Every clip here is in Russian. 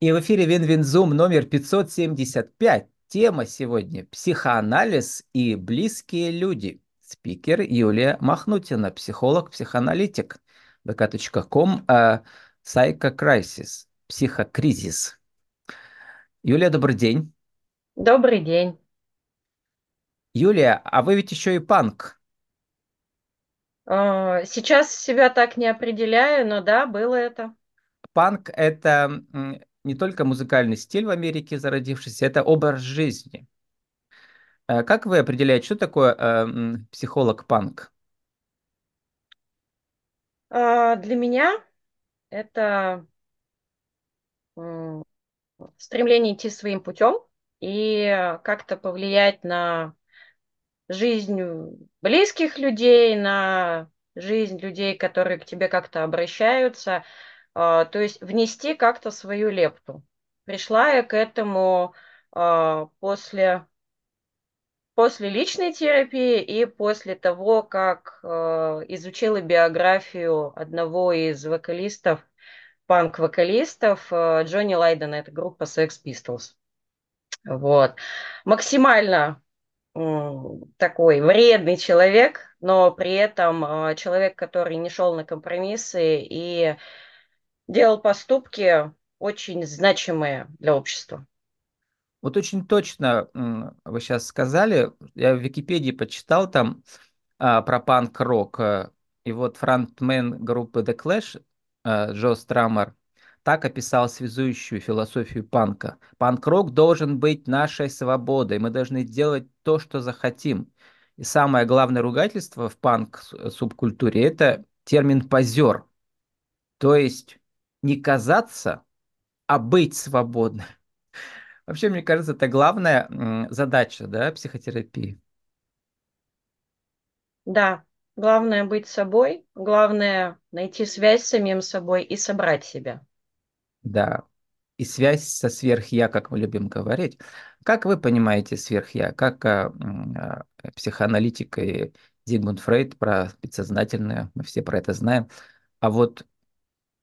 И в эфире WinWinZoom номер 575. Тема сегодня– психоанализ и близкие люди. Спикер Юлия Махнутина, психолог, психоаналитик. vk.com, uh, Psychocrisis, психокризис. Юлия, добрый день. Добрый день. Юлия, а вы ведь еще и панк. А, сейчас себя так не определяю, но да, было это. Панк – это не только музыкальный стиль в Америке зародившийся, это образ жизни. Э, как вы определяете, что такое э, психолог-панк? А, для меня это стремление идти своим путем и как-то повлиять на жизнь близких людей, на жизнь людей, которые к тебе как-то обращаются, то есть внести как-то свою лепту. Пришла я к этому а, после, после личной терапии и после того, как а, изучила биографию одного из вокалистов, панк-вокалистов, Джонни Лайдена, это группа Sex Pistols. Вот. Максимально такой вредный человек, но при этом человек, который не шел на компромиссы и делал поступки очень значимые для общества. Вот очень точно вы сейчас сказали, я в Википедии почитал там а, про панк-рок, э, и вот фронтмен группы The Clash э, Джо Страмер так описал связующую философию панка. Панк-рок должен быть нашей свободой, мы должны делать то, что захотим. И самое главное ругательство в панк-субкультуре – это термин «позер». То есть не казаться, а быть свободным. Вообще, мне кажется, это главная задача да, психотерапии. Да, главное быть собой, главное найти связь с самим собой и собрать себя. Да, и связь со сверхя, как мы любим говорить. Как вы понимаете сверхя? Как а, а, психоаналитик и Зигмунд Фрейд про бессознательное, мы все про это знаем. А вот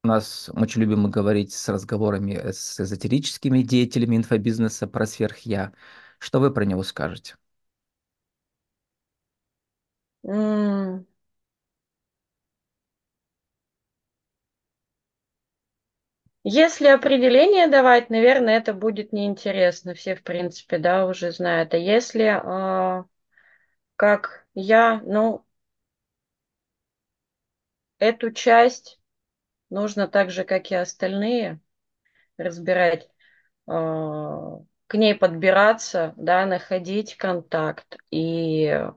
у нас очень любим говорить с разговорами с эзотерическими деятелями инфобизнеса про сверхя. Что вы про него скажете? Если определение давать, наверное, это будет неинтересно. Все, в принципе, да, уже знают. А если э, как я, ну, эту часть нужно так же, как и остальные, разбирать, э, к ней подбираться, да, находить контакт. И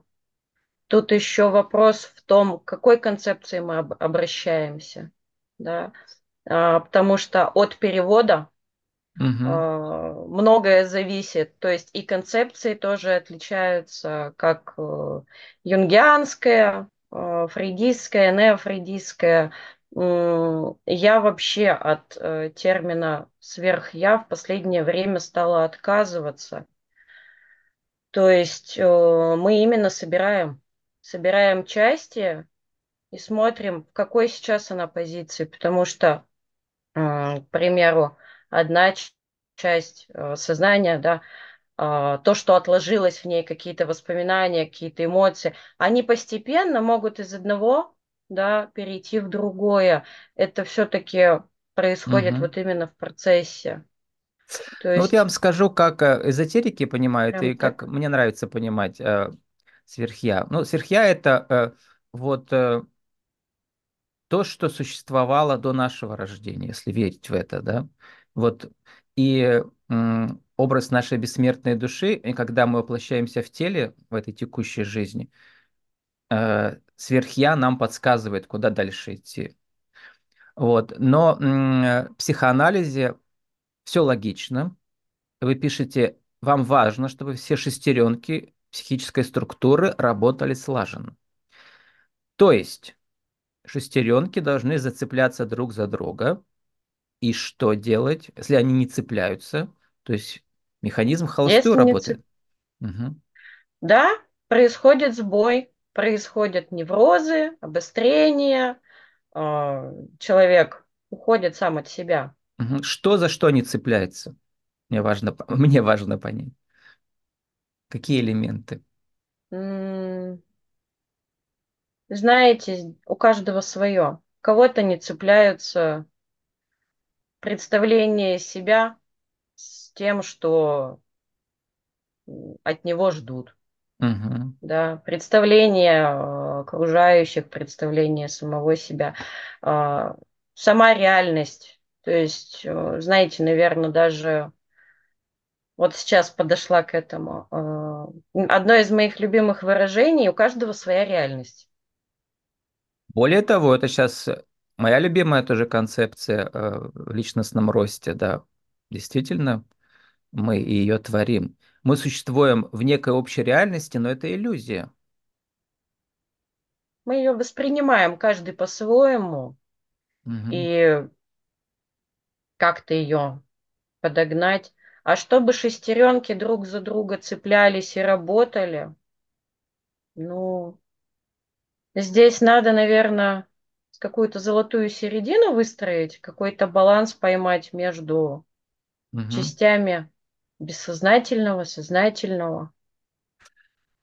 тут еще вопрос в том, к какой концепции мы об обращаемся, да. А, потому что от перевода угу. многое зависит. То есть и концепции тоже отличаются, как э, юнгианская, фрейдистская, неофрейдистская. Я вообще от термина сверхя в последнее время стала отказываться. То есть мы именно собираем, собираем части и смотрим, в какой сейчас она позиции, потому что к примеру, одна часть э, сознания, да, а, то, что отложилось в ней, какие-то воспоминания, какие-то эмоции, они постепенно могут из одного да, перейти в другое. Это все-таки происходит угу. вот именно в процессе. То есть... Ну вот я вам скажу, как э, эзотерики понимают Прям и так. как мне нравится понимать э, сверхя. Ну, сверхя это э, вот э, то, что существовало до нашего рождения, если верить в это, да, вот, и образ нашей бессмертной души, и когда мы воплощаемся в теле в этой текущей жизни, э, сверхя нам подсказывает, куда дальше идти. Вот. Но в психоанализе все логично. Вы пишете, вам важно, чтобы все шестеренки психической структуры работали слаженно. То есть шестеренки должны зацепляться друг за друга. И что делать, если они не цепляются? То есть механизм холостую работает. Цеп... Угу. Да, происходит сбой, происходят неврозы, обострения, а, человек уходит сам от себя. Что за что не цепляется? Мне важно, мне важно понять. Какие элементы? Знаете, у каждого свое. Кого-то не цепляются представления себя с тем, что от него ждут. Угу. Да, представление э, окружающих, представление самого себя, э, сама реальность. То есть, э, знаете, наверное, даже вот сейчас подошла к этому. Одно из моих любимых выражений – у каждого своя реальность. Более того, это сейчас моя любимая тоже концепция в личностном росте, да, действительно, мы ее творим. Мы существуем в некой общей реальности, но это иллюзия. Мы ее воспринимаем каждый по-своему, угу. и как-то ее подогнать. А чтобы шестеренки друг за друга цеплялись и работали, ну, здесь надо, наверное, какую-то золотую середину выстроить, какой-то баланс поймать между угу. частями бессознательного, сознательного.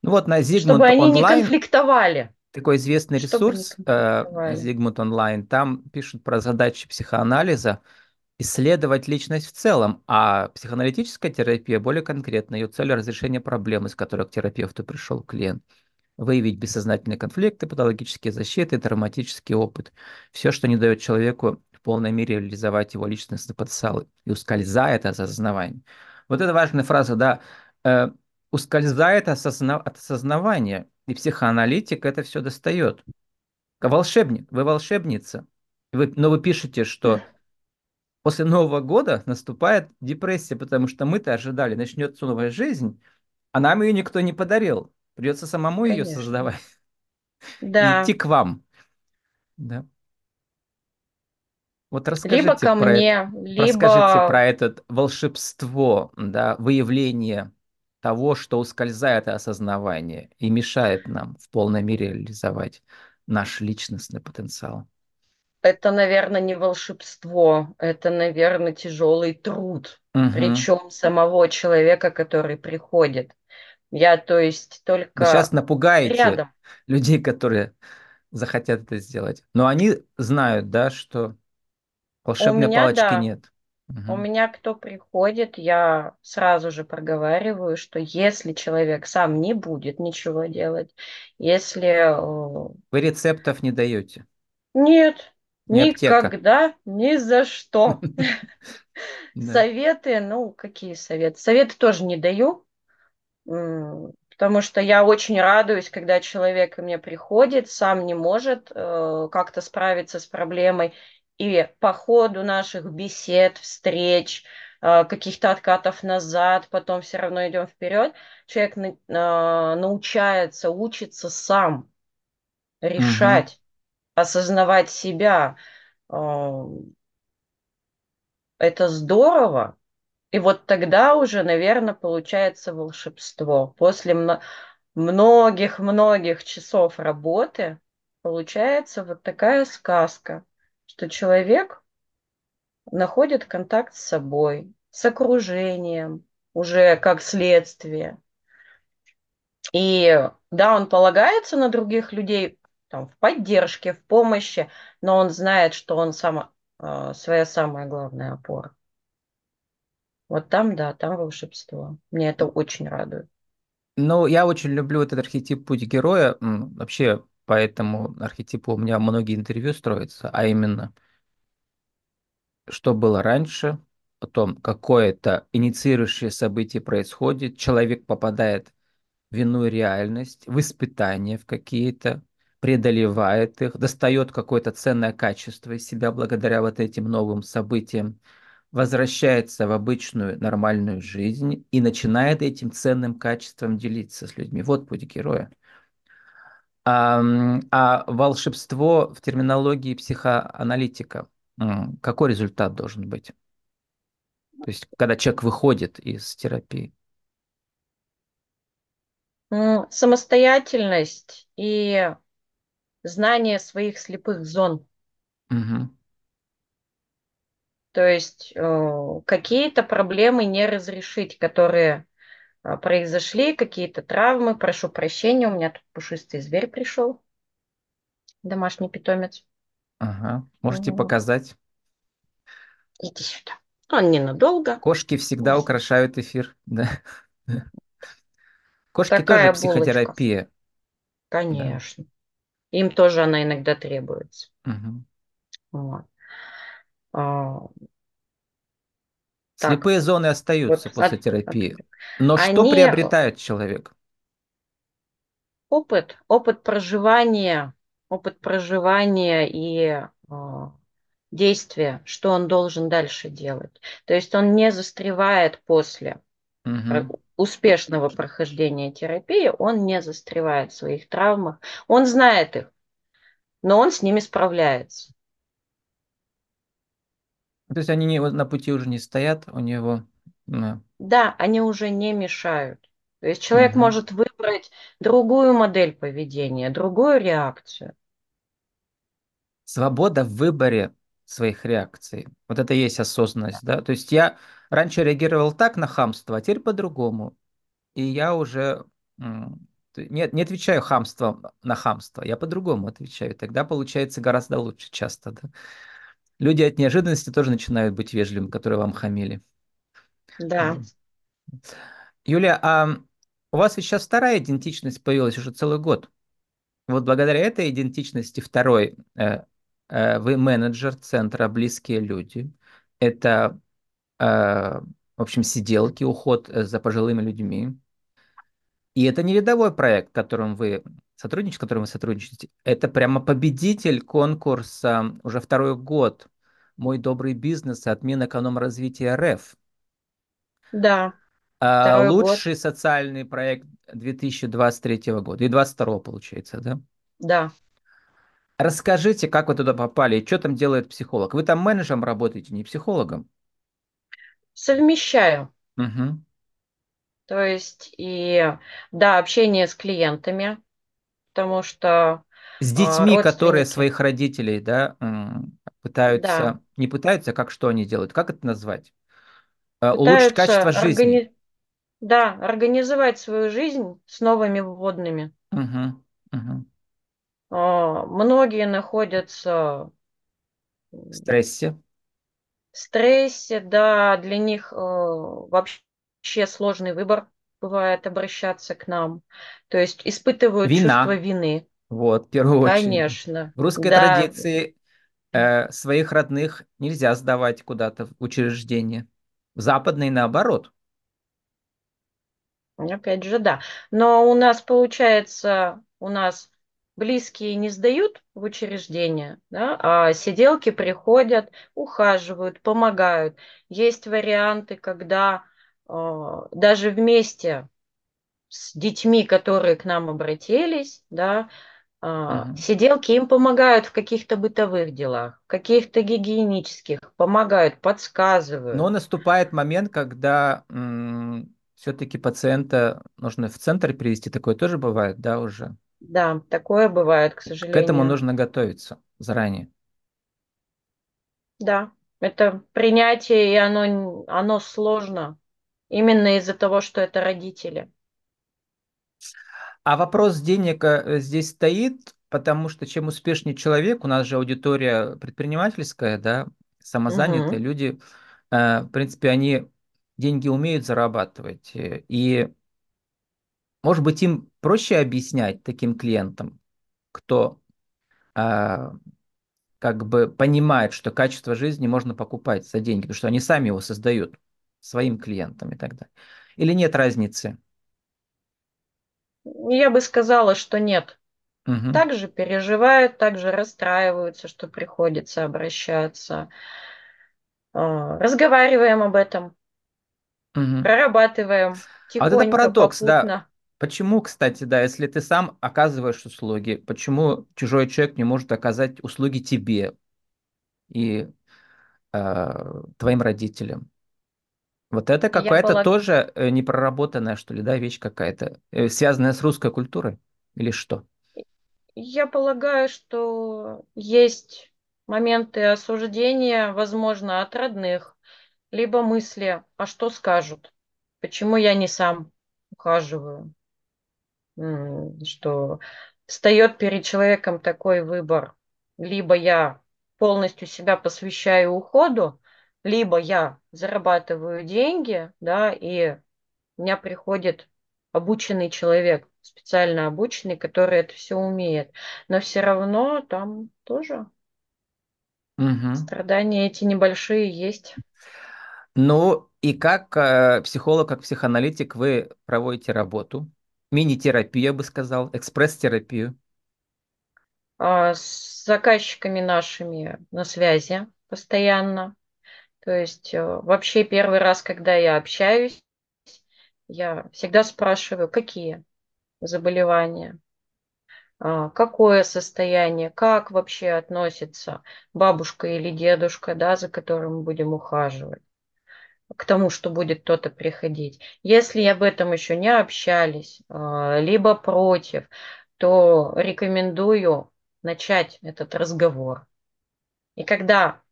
Ну вот на Zigmund Чтобы они Online, не конфликтовали. Такой известный ресурс э, Zigmund Online, там пишут про задачи психоанализа, исследовать личность в целом, а психоаналитическая терапия более конкретна. Ее цель – разрешение проблемы, с которой к терапевту пришел клиент. Выявить бессознательные конфликты, патологические защиты, травматический опыт. Все, что не дает человеку в полной мере реализовать его личностный потенциал и ускользает от осознавания. Вот это важная фраза, да, э, ускользает осозна... от осознавания, и психоаналитик это все достает. Волшебник, вы волшебница, вы, но вы пишете, что после Нового года наступает депрессия, потому что мы-то ожидали, начнется новая жизнь, а нам ее никто не подарил. Придется самому Конечно. ее создавать. Да. И идти к вам. Да. Вот расскажите либо ко про мне, это, либо... расскажите про это волшебство, да, выявление того, что ускользает от осознавания и мешает нам в полной мере реализовать наш личностный потенциал. Это, наверное, не волшебство, это, наверное, тяжелый труд, угу. причем самого человека, который приходит. Я, то есть, только Вы сейчас напугаете рядом. людей, которые захотят это сделать. Но они знают, да, что волшебной меня, палочки да. нет. Угу. У меня кто приходит, я сразу же проговариваю, что если человек сам не будет ничего делать, если... Вы рецептов не даете? Нет, не никогда, аптека. ни за что. Советы, ну, какие советы? Советы тоже не даю, потому что я очень радуюсь, когда человек ко мне приходит, сам не может э, как-то справиться с проблемой, и по ходу наших бесед, встреч, э, каких-то откатов назад, потом все равно идем вперед, человек э, научается, учится сам решать, угу. осознавать себя. Э, это здорово. И вот тогда уже, наверное, получается волшебство. После многих-многих часов работы получается вот такая сказка что человек находит контакт с собой, с окружением, уже как следствие. И да, он полагается на других людей там, в поддержке, в помощи, но он знает, что он сам, э, своя самая главная опора. Вот там, да, там волшебство. Мне это очень радует. Ну, я очень люблю этот архетип путь героя. Вообще, по этому архетипу у меня многие интервью строятся, а именно, что было раньше, потом какое-то инициирующее событие происходит, человек попадает в иную реальность, в испытания в какие-то, преодолевает их, достает какое-то ценное качество из себя благодаря вот этим новым событиям, возвращается в обычную нормальную жизнь и начинает этим ценным качеством делиться с людьми. Вот путь героя. А, а волшебство в терминологии психоаналитика, какой результат должен быть? То есть, когда человек выходит из терапии. Самостоятельность и знание своих слепых зон. Угу. То есть э, какие-то проблемы не разрешить, которые произошли, какие-то травмы. Прошу прощения, у меня тут пушистый зверь пришел, домашний питомец. Ага. Можете показать? Иди сюда. Он ненадолго. Кошки всегда вот. украшают эфир. Да. Кошки Такая тоже психотерапия. Булочка. Конечно. Да. Им тоже она иногда требуется. Угу. Вот. А, Слепые так, зоны остаются вот после от, терапии. От, Но они... что приобретает человек? Опыт, опыт проживания, опыт проживания и э, действия, что он должен дальше делать. То есть он не застревает после угу. успешного прохождения терапии, он не застревает в своих травмах, он знает их, но он с ними справляется. То есть они не, на пути уже не стоят, у него... Да, да они уже не мешают. То есть человек угу. может выбрать другую модель поведения, другую реакцию. Свобода в выборе своих реакций. Вот это и есть осознанность, да. То есть я раньше реагировал так на хамство, а теперь по-другому. И я уже не, не отвечаю хамством на хамство, я по-другому отвечаю. Тогда получается гораздо лучше часто, да. Люди от неожиданности тоже начинают быть вежливыми, которые вам хамили. Да. Юлия, а у вас сейчас вторая идентичность появилась уже целый год. Вот благодаря этой идентичности второй э, э, вы менеджер центра «Близкие люди». Это, э, в общем, сиделки, уход за пожилыми людьми. И это не рядовой проект, которым вы сотрудничаете, которым вы сотрудничаете. Это прямо победитель конкурса уже второй год. Мой добрый бизнес от Минэкономразвития РФ. Да. А, лучший год. социальный проект 2023 года и 2022 получается, да? Да. Расскажите, как вы туда попали и что там делает психолог? Вы там менеджером работаете, не психологом? Совмещаю. Угу. То есть и да, общение с клиентами, потому что с детьми, которые своих родителей, да, пытаются, да. не пытаются, как что они делают, как это назвать? Э, пытаются Улучшить качество жизни. Органи... Да, организовать свою жизнь с новыми вводными. Угу, угу. Многие находятся в стрессе. В стрессе, да, для них э, вообще сложный выбор бывает обращаться к нам. То есть испытывают Вина. чувство вины. Вот, в первую очередь. Конечно. В русской да. традиции э, своих родных нельзя сдавать куда-то в учреждение. В западной наоборот. Опять же, да. Но у нас получается, у нас близкие не сдают в учреждение, да, а сиделки приходят, ухаживают, помогают. Есть варианты, когда даже вместе с детьми, которые к нам обратились, да, угу. сиделки им помогают в каких-то бытовых делах, каких-то гигиенических, помогают, подсказывают. Но наступает момент, когда все-таки пациента нужно в центр привести, такое тоже бывает, да, уже? Да, такое бывает, к сожалению. К этому нужно готовиться заранее. Да, это принятие, и оно, оно сложно. Именно из-за того, что это родители. А вопрос денег э, здесь стоит, потому что чем успешнее человек, у нас же аудитория предпринимательская, да, самозанятые угу. люди, э, в принципе, они деньги умеют зарабатывать. Э, и, может быть, им проще объяснять таким клиентам, кто как бы понимает, что качество жизни можно покупать за деньги, потому что они сами его создают своим клиентам и так далее? Или нет разницы? Я бы сказала, что нет. Угу. Также переживают, также расстраиваются, что приходится обращаться. А, разговариваем об этом, угу. прорабатываем а вот это парадокс, попутно. да. Почему, кстати, да, если ты сам оказываешь услуги, почему чужой человек не может оказать услуги тебе и э, твоим родителям? Вот это какая-то полаг... тоже э, непроработанная, что ли, да, вещь какая-то, э, связанная с русской культурой или что? Я полагаю, что есть моменты осуждения, возможно, от родных, либо мысли, а что скажут, почему я не сам ухаживаю, что встает перед человеком такой выбор, либо я полностью себя посвящаю уходу, либо я зарабатываю деньги, да, и у меня приходит обученный человек, специально обученный, который это все умеет. Но все равно там тоже угу. страдания эти небольшие есть. Ну и как э, психолог, как психоаналитик вы проводите работу? Мини-терапию, я бы сказал, экспресс-терапию. А, с заказчиками нашими на связи постоянно. То есть э, вообще первый раз, когда я общаюсь, я всегда спрашиваю, какие заболевания, а, какое состояние, как вообще относится бабушка или дедушка, да, за которым мы будем ухаживать к тому, что будет кто-то приходить. Если об этом еще не общались, а, либо против, то рекомендую начать этот разговор. И когда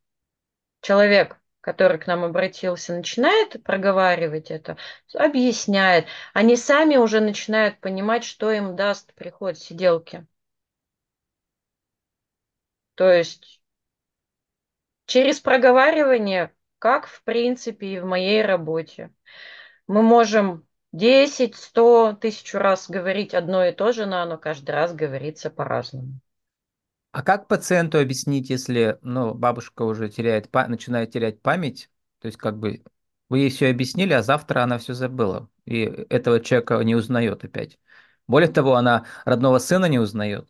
человек, который к нам обратился, начинает проговаривать это, объясняет, они сами уже начинают понимать, что им даст приход сиделки. То есть через проговаривание, как в принципе и в моей работе, мы можем 10, 100, тысячу раз говорить одно и то же, но каждый раз говорится по-разному. А как пациенту объяснить, если ну, бабушка уже теряет, начинает терять память, то есть как бы вы ей все объяснили, а завтра она все забыла, и этого человека не узнает опять. Более того, она родного сына не узнает.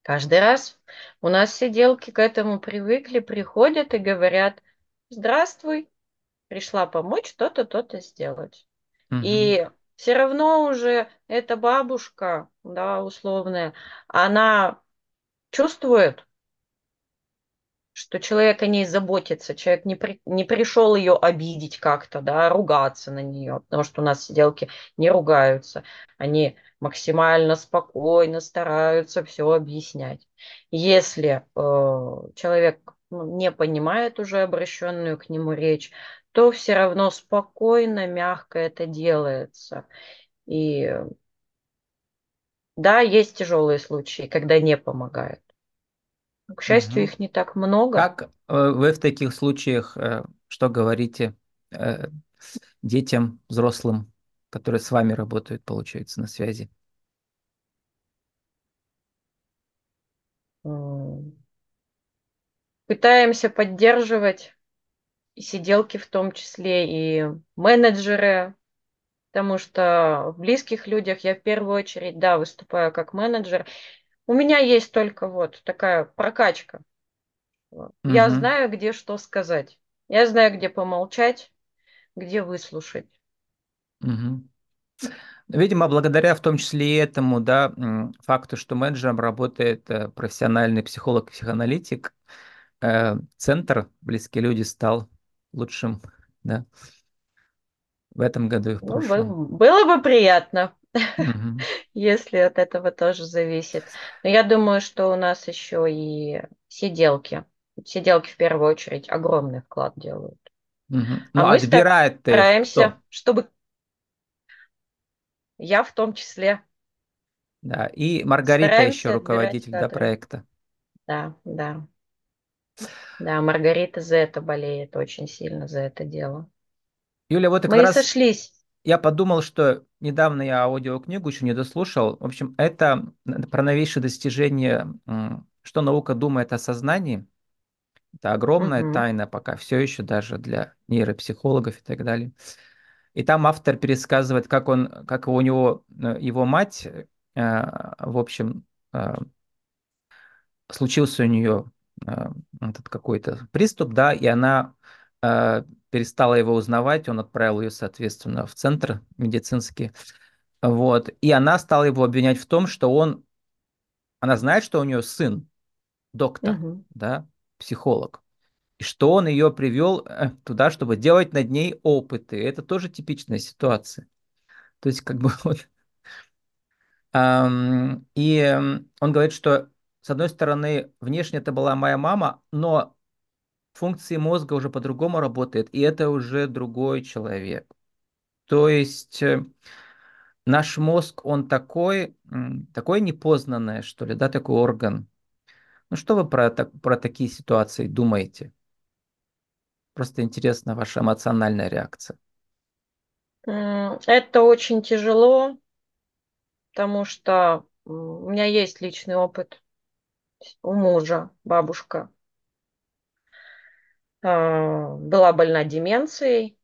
Каждый раз у нас сиделки к этому привыкли, приходят и говорят, здравствуй, пришла помочь то-то, то-то сделать. Угу. И все равно уже эта бабушка, да, условная, она чувствует, что человек о ней заботится, человек не, при, не пришел ее обидеть как-то, да, ругаться на нее, потому что у нас сиделки не ругаются, они максимально спокойно стараются все объяснять. Если э, человек ну, не понимает уже обращенную к нему речь, то все равно спокойно, мягко это делается. И да, есть тяжелые случаи, когда не помогают. К счастью, угу. их не так много. Как э, вы в таких случаях э, что говорите э, детям, взрослым, которые с вами работают, получается, на связи? Пытаемся поддерживать и сиделки в том числе, и менеджеры, потому что в близких людях я в первую очередь, да, выступаю как менеджер. У меня есть только вот такая прокачка. Угу. Я знаю, где что сказать. Я знаю, где помолчать, где выслушать. Угу. Видимо, благодаря в том числе и этому да, факту, что менеджером работает э, профессиональный психолог-психоаналитик, э, центр «Близкие люди» стал лучшим да, в этом году и в ну, прошлом. Ну, было бы приятно, угу. если от этого тоже зависит. Но я думаю, что у нас еще и сиделки. Сиделки в первую очередь огромный вклад делают. Угу. Ну, а мы стараемся, кто? чтобы я в том числе. Да, и Маргарита Стараемся еще руководитель да, проекта. Да, да. Да, Маргарита за это болеет очень сильно, за это дело. Юля, вот Мы раз сошлись. Я подумал, что недавно я аудиокнигу еще не дослушал. В общем, это про новейшее достижение, что наука думает о сознании. Это огромная угу. тайна пока, все еще даже для нейропсихологов и так далее. И там автор пересказывает, как он, как у него, э, его мать, э, в общем, э, случился у нее этот какой-то приступ, да, и она перестала его узнавать, он отправил ее, соответственно, в центр медицинский, вот, и она стала его обвинять в том, что он, она знает, что у нее сын, доктор, угу. да, психолог, и что он ее привел э, туда, чтобы делать над ней опыты. Это тоже типичная ситуация. То есть как бы вот... И он говорит, что с одной стороны, внешне это была моя мама, но функции мозга уже по-другому работают, и это уже другой человек. То есть э, наш мозг, он такой, такой непознанный, что ли, да, такой орган. Ну что вы про, про такие ситуации думаете? Просто интересна ваша эмоциональная реакция. Это очень тяжело, потому что у меня есть личный опыт у мужа, бабушка была больна деменцией,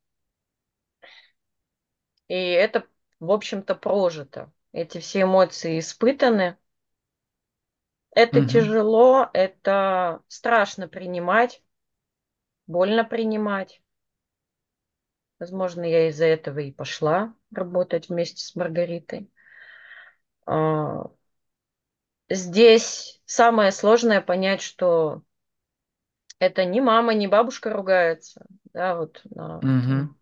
и это, в общем-то, прожито. Эти все эмоции испытаны. Это угу. тяжело, это страшно принимать, больно принимать. Возможно, я из-за этого и пошла работать вместе с Маргаритой. А, здесь самое сложное понять, что это не мама, не бабушка ругается, да, вот на угу.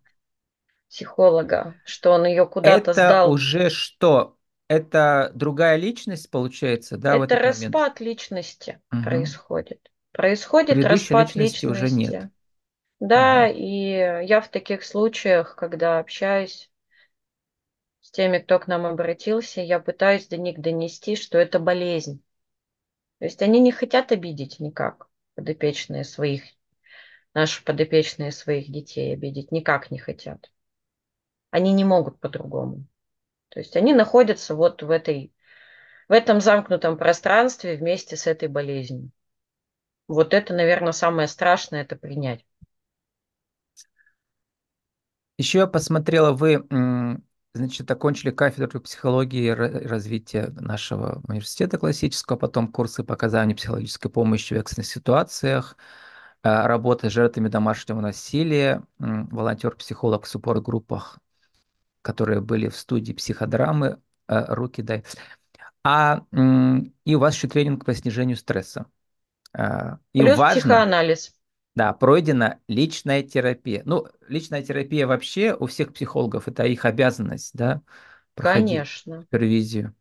психолога, что он ее куда-то это сдал. Это уже что? Это другая личность, получается, да? Это распад момент? личности угу. происходит. Происходит распад личности. уже нет. Да, ага. и я в таких случаях, когда общаюсь с теми, кто к нам обратился, я пытаюсь до них донести, что это болезнь. То есть они не хотят обидеть никак подопечные своих, наши подопечные своих детей обидеть, никак не хотят. Они не могут по-другому. То есть они находятся вот в этой, в этом замкнутом пространстве вместе с этой болезнью. Вот это, наверное, самое страшное, это принять. Еще я посмотрела, вы, значит, окончили кафедру психологии и развития нашего университета классического, потом курсы по оказанию психологической помощи в экстренных ситуациях, а, работа с жертвами домашнего насилия, волонтер-психолог в суппорт-группах, которые были в студии психодрамы а, «Руки дай». А, и у вас еще тренинг по снижению стресса. А, и Плюс важно, психоанализ. Да, пройдена личная терапия. Ну, личная терапия вообще у всех психологов это их обязанность, да, Конечно. супервизию.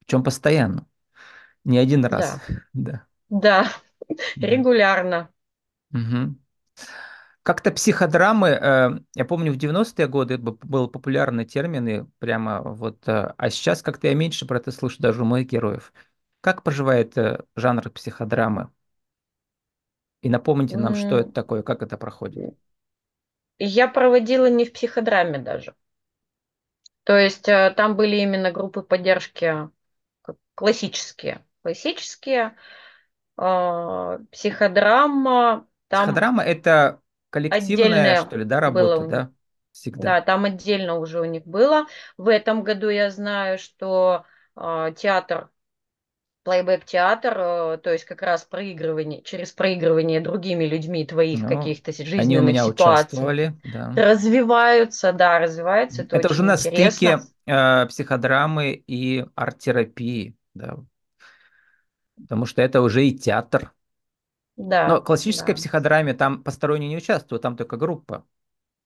Причем постоянно. Не один раз. Да. Да, да. регулярно. Угу. Как-то психодрамы, э, я помню, в 90-е годы был популярный термин, и прямо вот, э, а сейчас как-то я меньше про это слышу даже у моих героев. Как поживает э, жанр психодрамы? И напомните нам, что это такое, как это проходит. Я проводила не в психодраме даже. То есть э, там были именно группы поддержки классические. Классические. Э, психодрама. Там Психодрама это коллективная, что ли, да, работа, да? Всегда. Да, там отдельно уже у них было. В этом году я знаю, что э, театр плейбэк-театр, э, то есть как раз проигрывание, через проигрывание другими людьми твоих ну, каких-то жизненных они у меня ситуаций. Да. Развиваются, да, развиваются. Это, это уже на стыке э, психодрамы и арт-терапии, да. Потому что это уже и театр. Да. Но классической да. психодраме там посторонние не участвуют, там только группа.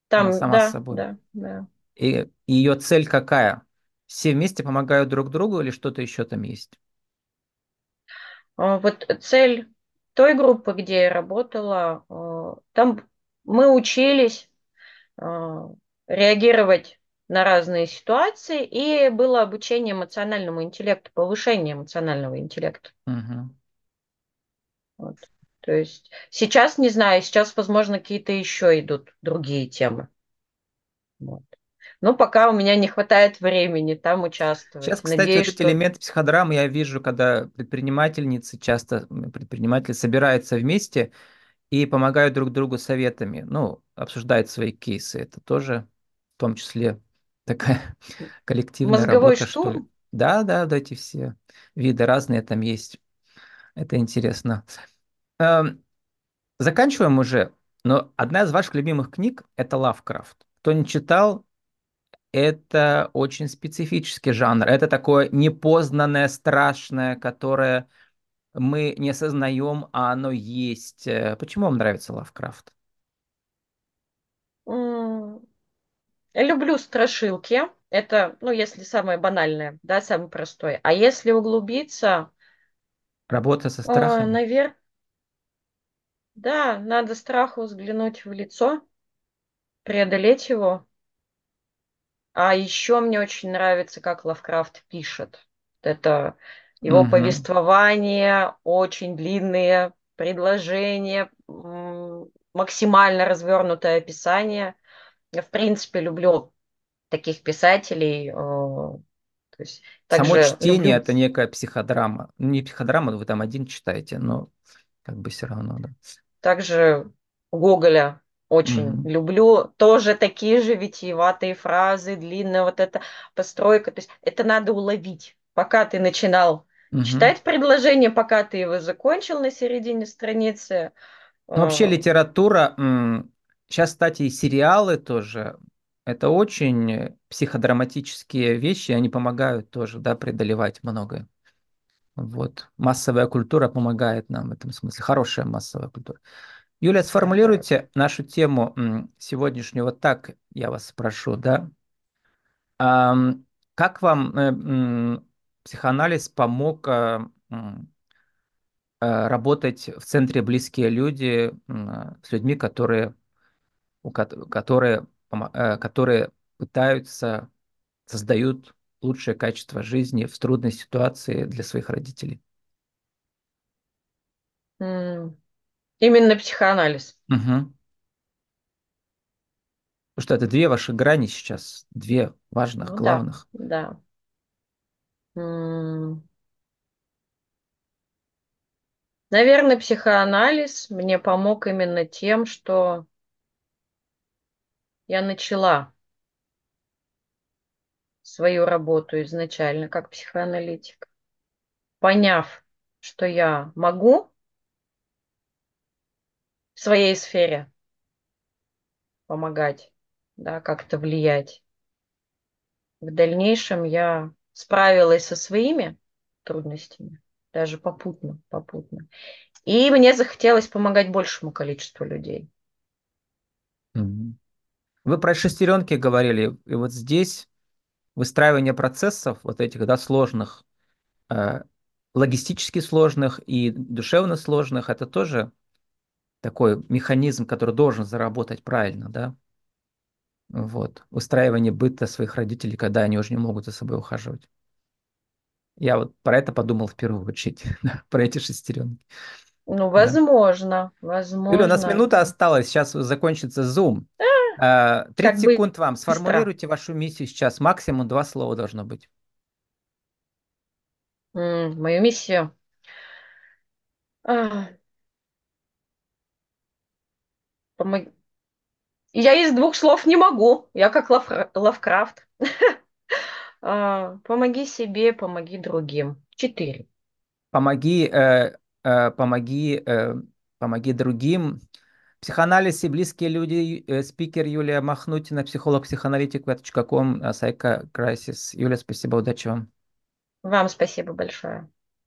Там, сама да, с собой. Да, да. И, и ее цель какая? Все вместе помогают друг другу или что-то еще там есть? А, вот цель той группы, где я работала, а, там мы учились а, реагировать на разные ситуации, и было обучение эмоциональному интеллекту, повышение эмоционального интеллекта. Угу. Вот. То есть сейчас не знаю, сейчас, возможно, какие-то еще идут другие темы. Вот. Но пока у меня не хватает времени там участвовать. Сейчас, кстати, Надеюсь, эти что... элементы психодрамы я вижу, когда предпринимательницы, часто предприниматели собираются вместе и помогают друг другу советами, ну, обсуждают свои кейсы. Это тоже в том числе такая коллективная Мозговой работа, штурм? что ли. Да, да, да, эти все виды разные там есть. Это интересно. Эм, заканчиваем уже, но одна из ваших любимых книг – это Лавкрафт. Кто не читал, это очень специфический жанр. Это такое непознанное, страшное, которое мы не осознаем, а оно есть. Э, почему вам нравится Лавкрафт? Люблю страшилки. Это, ну, если самое банальное, да, самое простое. А если углубиться, Работа со А, страхами? навер... Да, надо страху взглянуть в лицо, преодолеть его. А еще мне очень нравится, как Лавкрафт пишет. Это его Угу. повествование, очень длинные предложения, максимально развернутое описание. Я, в принципе, люблю таких писателей. Э, то есть, Само чтение люблю это некая психодрама. Ну, не психодрама, вы там один читаете, но как бы все равно, да. также Гоголя очень Угу. люблю. Тоже такие же витиеватые фразы, длинная вот эта постройка. То есть это надо уловить. Пока ты начинал Угу. читать предложение, пока ты его закончил на середине страницы. Ну, вообще литература, сейчас, кстати, и сериалы тоже, это очень психодраматические вещи, они помогают тоже, да, преодолевать многое. Вот. Массовая культура помогает нам в этом смысле, хорошая массовая культура. Ага. сформулируйте нашу тему сегодняшнюю вот так, я вас спрошу, да. Как вам э, психоанализ помог э, э, работать в центре близкие люди с людьми, которые которые, которые пытаются, создают лучшее качество жизни в трудной ситуации для своих родителей. Именно психоанализ. Мгм. Потому что это две ваши грани сейчас, две важных, Ну да, главных. да. М, Наверное, психоанализ мне помог именно тем, что я начала свою работу изначально как психоаналитик, поняв, что я могу в своей сфере помогать, да, как-то влиять. В дальнейшем я справилась со своими трудностями, даже попутно, попутно. И мне захотелось помогать большему количеству людей. Вы про шестеренки говорили, и вот здесь выстраивание процессов вот этих, да, сложных, э, логистически сложных и душевно сложных, это тоже такой механизм, который должен заработать правильно, да? Вот. Устраивание быта своих родителей, когда они уже не могут за собой ухаживать. Я вот про это подумал в первую очередь, про эти шестеренки. Ну, Да. возможно, Юля, у нас возможно. минута осталась, сейчас закончится Zoom. Э, 30 Как бы секунд вам. быстро. Сформулируйте вашу миссию сейчас. Максимум два слова должно быть. Мою миссию. А, помог- Я из двух слов не могу. Я как Лавкра- Лавкрафт. А, Помоги себе, помоги другим. Четыре. Помоги, э, э, помоги, э, помоги другим. Психоанализ и близкие люди. спикер Юлия Махнутина, психолог, психоаналитик, ком, Сайка Крайсис. Юлия, спасибо, удачи вам. Вам спасибо большое.